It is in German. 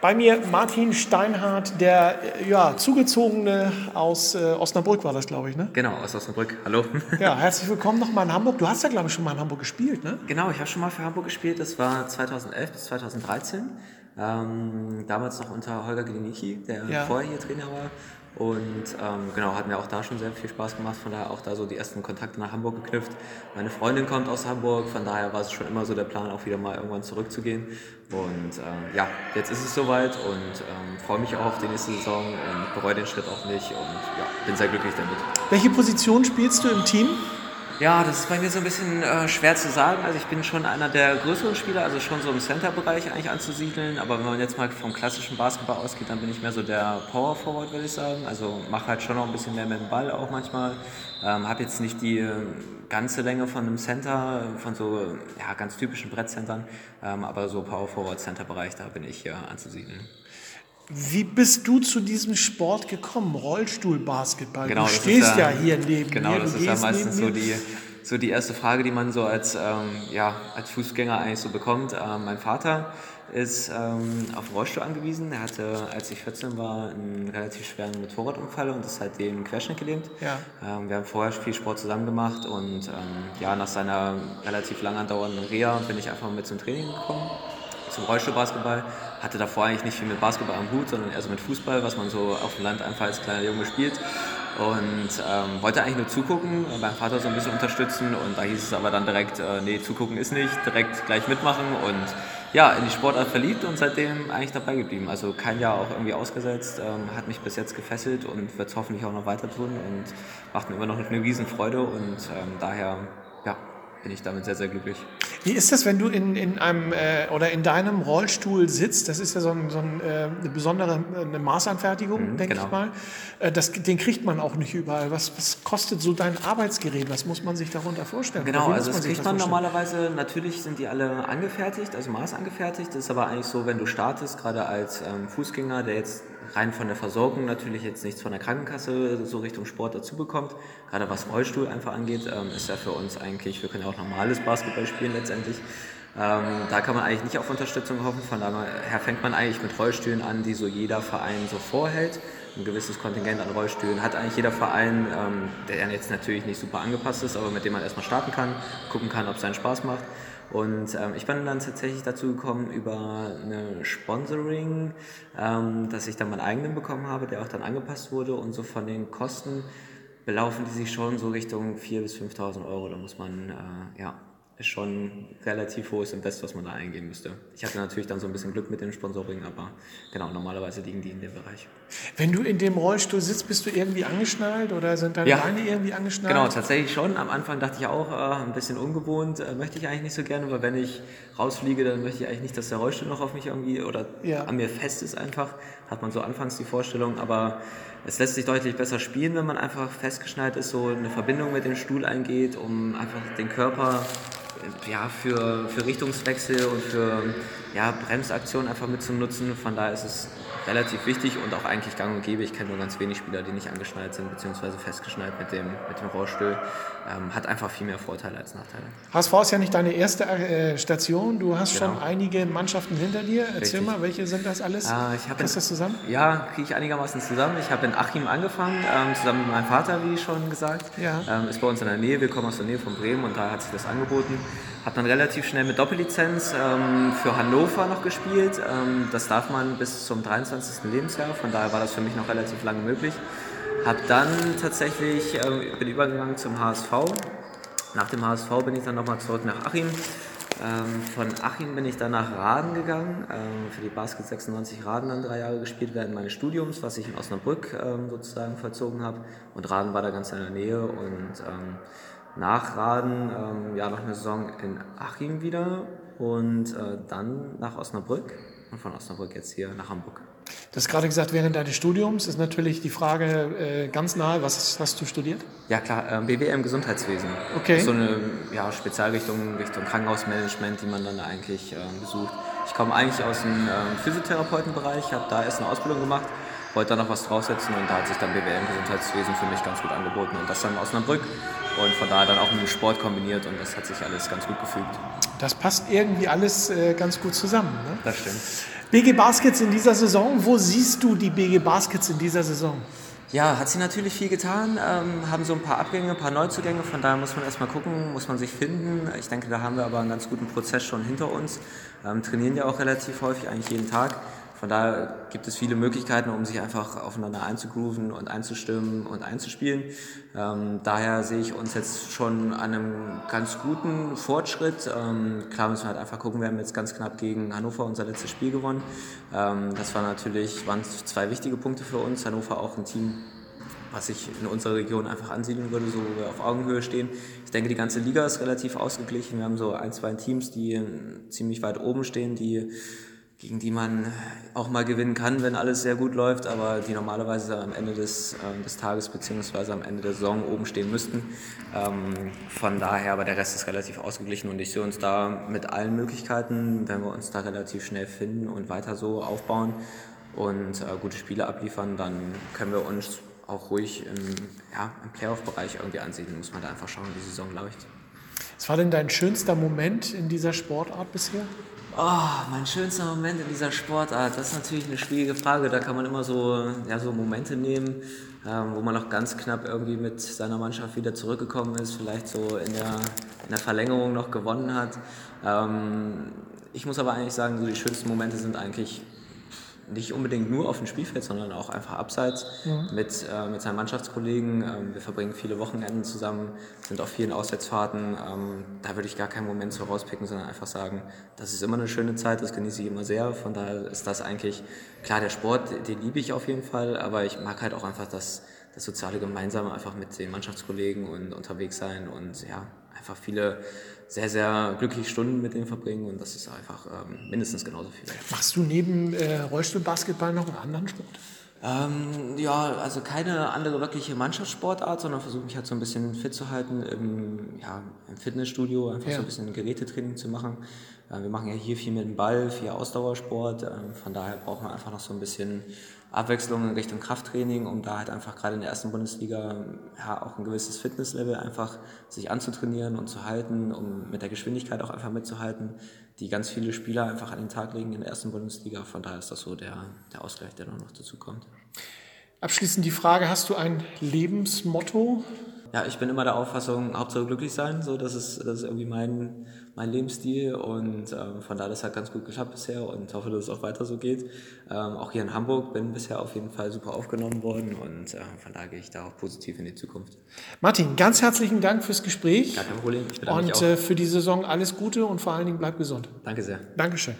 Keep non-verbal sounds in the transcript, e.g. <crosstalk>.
Bei mir Martin Steinhardt, der äh, ja, zugezogene aus äh, Osnabrück war das, glaube ich, ne? Genau, aus Osnabrück. Hallo. Ja, <laughs> herzlich willkommen nochmal in Hamburg. Du hast ja, glaube ich, schon mal in Hamburg gespielt, ne? Genau, ich habe schon mal für Hamburg gespielt. Das war 2011 bis 2013. Ähm, damals noch unter Holger Gliniki, der ja. vorher hier Trainer war. Und ähm, genau, hat mir auch da schon sehr viel Spaß gemacht, von daher auch da so die ersten Kontakte nach Hamburg geknüpft. Meine Freundin kommt aus Hamburg, von daher war es schon immer so der Plan, auch wieder mal irgendwann zurückzugehen. Und ähm, ja, jetzt ist es soweit und ähm, freue mich auch auf die nächste Saison und bereue den Schritt auch nicht und ja, bin sehr glücklich damit. Welche Position spielst du im Team? Ja, das ist bei mir so ein bisschen äh, schwer zu sagen. Also ich bin schon einer der größeren Spieler, also schon so im Center-Bereich eigentlich anzusiedeln. Aber wenn man jetzt mal vom klassischen Basketball ausgeht, dann bin ich mehr so der Power Forward, würde ich sagen. Also mache halt schon noch ein bisschen mehr mit dem Ball auch manchmal. Ähm, habe jetzt nicht die äh, ganze Länge von einem Center, von so ja, ganz typischen Brettcentern. Ähm, aber so Power Forward Center-Bereich, da bin ich äh, anzusiedeln. Wie bist du zu diesem Sport gekommen? Rollstuhlbasketball. Genau, du stehst ja, ja, hier neben genau, mir. Genau, das ist ja meistens so die, so die erste Frage, die man so als, ähm, ja, als Fußgänger eigentlich so bekommt. Ähm, mein Vater ist ähm, auf den Rollstuhl angewiesen. Er hatte, als ich 14 war, einen relativ schweren Motorradunfall und ist seitdem Querschnitt gelähmt. Ja. Ähm, wir haben vorher viel Sport zusammen gemacht und ähm, ja, nach seiner relativ lang andauernden Reha bin ich einfach mit zum Training gekommen, zum Rollstuhlbasketball hatte davor eigentlich nicht viel mit Basketball am Hut, sondern eher so mit Fußball, was man so auf dem Land einfach als kleiner Junge spielt. Und ähm, wollte eigentlich nur zugucken, meinen Vater so ein bisschen unterstützen und da hieß es aber dann direkt, äh, nee, zugucken ist nicht, direkt gleich mitmachen und ja, in die Sportart verliebt und seitdem eigentlich dabei geblieben. Also kein Jahr auch irgendwie ausgesetzt, ähm, hat mich bis jetzt gefesselt und wird es hoffentlich auch noch weiter tun und macht mir immer noch eine riesen Freude und ähm, daher ja, bin ich damit sehr, sehr glücklich. Wie ist das, wenn du in, in einem äh, oder in deinem Rollstuhl sitzt? Das ist ja so, ein, so ein, äh, eine besondere eine Maßanfertigung, mhm, denke genau. ich mal. Äh, das, den kriegt man auch nicht überall. Was, was kostet so dein Arbeitsgerät? Was muss man sich darunter vorstellen? Genau, also das kriegt man normalerweise, natürlich sind die alle angefertigt, also maßangefertigt. Das ist aber eigentlich so, wenn du startest, gerade als ähm, Fußgänger, der jetzt rein von der Versorgung natürlich jetzt nichts von der Krankenkasse so Richtung Sport dazu bekommt, gerade was Rollstuhl einfach angeht, ähm, ist ja für uns eigentlich, wir können ja auch normales Basketball spielen letztendlich. Ähm, da kann man eigentlich nicht auf Unterstützung hoffen, von daher fängt man eigentlich mit Rollstühlen an, die so jeder Verein so vorhält. Ein gewisses Kontingent an Rollstühlen hat eigentlich jeder Verein, ähm, der jetzt natürlich nicht super angepasst ist, aber mit dem man erstmal starten kann, gucken kann, ob es einen Spaß macht. Und ähm, ich bin dann tatsächlich dazu gekommen über eine Sponsoring, ähm, dass ich dann meinen eigenen bekommen habe, der auch dann angepasst wurde und so von den Kosten belaufen die sich schon so Richtung 4.000 bis 5.000 Euro. Da muss man äh, ja schon ein relativ hohes Invest, was man da eingehen müsste. Ich hatte natürlich dann so ein bisschen Glück mit dem Sponsoring, aber genau, normalerweise liegen die in dem Bereich. Wenn du in dem Rollstuhl sitzt, bist du irgendwie angeschnallt oder sind deine ja, Beine irgendwie angeschnallt? Genau, tatsächlich schon. Am Anfang dachte ich auch, äh, ein bisschen ungewohnt, äh, möchte ich eigentlich nicht so gerne, weil wenn ich rausfliege, dann möchte ich eigentlich nicht, dass der Rollstuhl noch auf mich irgendwie oder ja. an mir fest ist einfach. Hat man so anfangs die Vorstellung, aber es lässt sich deutlich besser spielen, wenn man einfach festgeschnallt ist, so eine Verbindung mit dem Stuhl eingeht, um einfach den Körper ja, für, für Richtungswechsel und für ja, Bremsaktionen einfach mitzunutzen. Von daher ist es relativ wichtig und auch eigentlich gang und gäbe. Ich kenne nur ganz wenig Spieler, die nicht angeschnallt sind bzw. festgeschnallt mit dem, mit dem Rollstuhl. Ähm, hat einfach viel mehr Vorteile als Nachteile. HSV ist ja nicht deine erste äh, Station. Du hast genau. schon einige Mannschaften hinter dir. Erzähl Richtig. mal, welche sind das alles? Äh, ich Kriegst du das zusammen? Ja, kriege ich einigermaßen zusammen. Ich habe in Achim angefangen, ähm, zusammen mit meinem Vater, wie schon gesagt. Ja. Ähm, ist bei uns in der Nähe. Wir kommen aus der Nähe von Bremen und da hat sich das angeboten. Habe dann relativ schnell mit Doppellizenz ähm, für Hannover noch gespielt. Ähm, das darf man bis zum 23. Lebensjahr, von daher war das für mich noch relativ lange möglich. Habe dann tatsächlich, äh, bin übergegangen zum HSV. Nach dem HSV bin ich dann nochmal zurück nach Achim. Ähm, von Achim bin ich dann nach Raden gegangen, ähm, für die Basket 96 Raden dann drei Jahre gespielt während meines Studiums, was ich in Osnabrück ähm, sozusagen vollzogen habe. Und Raden war da ganz in der Nähe und ähm, nach Raden, ähm, ja, noch eine Saison in Achim wieder und äh, dann nach Osnabrück und von Osnabrück jetzt hier nach Hamburg. Du hast gerade gesagt, während deines Studiums ist natürlich die Frage äh, ganz nahe, was hast du studiert? Ja klar, äh, BWM Gesundheitswesen. Okay. So eine ja, Spezialrichtung Richtung Krankenhausmanagement, die man dann eigentlich äh, besucht. Ich komme eigentlich aus dem ähm, Physiotherapeutenbereich, habe da erst eine Ausbildung gemacht wollte da noch was draufsetzen und da hat sich dann BWL Gesundheitswesen für mich ganz gut angeboten und das dann in Osnabrück und von daher dann auch mit dem Sport kombiniert und das hat sich alles ganz gut gefügt. Das passt irgendwie alles äh, ganz gut zusammen. Ne? Das stimmt. BG Baskets in dieser Saison, wo siehst du die BG Baskets in dieser Saison? Ja, hat sie natürlich viel getan, ähm, haben so ein paar Abgänge, ein paar Neuzugänge, von daher muss man erstmal gucken, muss man sich finden. Ich denke, da haben wir aber einen ganz guten Prozess schon hinter uns, ähm, trainieren ja auch relativ häufig, eigentlich jeden Tag. Von daher gibt es viele Möglichkeiten, um sich einfach aufeinander einzugrooven und einzustimmen und einzuspielen. Ähm, daher sehe ich uns jetzt schon an einem ganz guten Fortschritt. Ähm, klar müssen wir halt einfach gucken, wir haben jetzt ganz knapp gegen Hannover unser letztes Spiel gewonnen. Ähm, das war natürlich, waren zwei wichtige Punkte für uns. Hannover auch ein Team, was ich in unserer Region einfach ansiedeln würde, so wo wir auf Augenhöhe stehen. Ich denke, die ganze Liga ist relativ ausgeglichen. Wir haben so ein, zwei Teams, die ziemlich weit oben stehen, die gegen die man auch mal gewinnen kann, wenn alles sehr gut läuft, aber die normalerweise am Ende des, äh, des Tages bzw. am Ende der Saison oben stehen müssten. Ähm, von daher, aber der Rest ist relativ ausgeglichen und ich sehe uns da mit allen Möglichkeiten, wenn wir uns da relativ schnell finden und weiter so aufbauen und äh, gute Spiele abliefern, dann können wir uns auch ruhig im, ja, im Playoff-Bereich irgendwie ansiedeln. Muss man da einfach schauen, wie die Saison läuft. Was war denn dein schönster Moment in dieser Sportart bisher? Oh, mein schönster Moment in dieser Sportart, das ist natürlich eine schwierige Frage. Da kann man immer so, ja, so Momente nehmen, ähm, wo man auch ganz knapp irgendwie mit seiner Mannschaft wieder zurückgekommen ist, vielleicht so in der, in der Verlängerung noch gewonnen hat. Ähm, ich muss aber eigentlich sagen, so die schönsten Momente sind eigentlich nicht unbedingt nur auf dem Spielfeld, sondern auch einfach abseits mhm. mit, äh, mit seinen Mannschaftskollegen. Ähm, wir verbringen viele Wochenenden zusammen, sind auf vielen Auswärtsfahrten. Ähm, da würde ich gar keinen Moment so rauspicken, sondern einfach sagen, das ist immer eine schöne Zeit, das genieße ich immer sehr. Von daher ist das eigentlich, klar, der Sport, den liebe ich auf jeden Fall, aber ich mag halt auch einfach das, das soziale Gemeinsame, einfach mit den Mannschaftskollegen und unterwegs sein und ja, einfach viele sehr, sehr glückliche Stunden mit denen verbringen und das ist einfach ähm, mindestens genauso viel. Machst du neben äh, Rollstuhlbasketball noch einen anderen Sport? Ähm, ja, also keine andere wirkliche Mannschaftssportart, sondern versuche mich halt so ein bisschen fit zu halten im, ja, im Fitnessstudio, einfach ja. so ein bisschen Gerätetraining zu machen. Äh, wir machen ja hier viel mit dem Ball, viel Ausdauersport, äh, von daher braucht man einfach noch so ein bisschen Abwechslung in Richtung Krafttraining, um da halt einfach gerade in der ersten Bundesliga ja, auch ein gewisses Fitnesslevel einfach sich anzutrainieren und zu halten, um mit der Geschwindigkeit auch einfach mitzuhalten, die ganz viele Spieler einfach an den Tag legen in der ersten Bundesliga. Von daher ist das so der, der Ausgleich, der noch dazu kommt. Abschließend die Frage, hast du ein Lebensmotto? Ja, ich bin immer der Auffassung, Hauptsache glücklich sein, so das ist, das ist irgendwie mein, mein Lebensstil und ähm, von daher das hat ganz gut geklappt bisher und hoffe, dass es auch weiter so geht. Ähm, auch hier in Hamburg bin bisher auf jeden Fall super aufgenommen worden und äh, von daher gehe ich da auch positiv in die Zukunft. Martin, ganz herzlichen Dank fürs Gespräch. Gar kein Problem. und äh, für die Saison alles Gute und vor allen Dingen bleib gesund. Danke sehr. Dankeschön.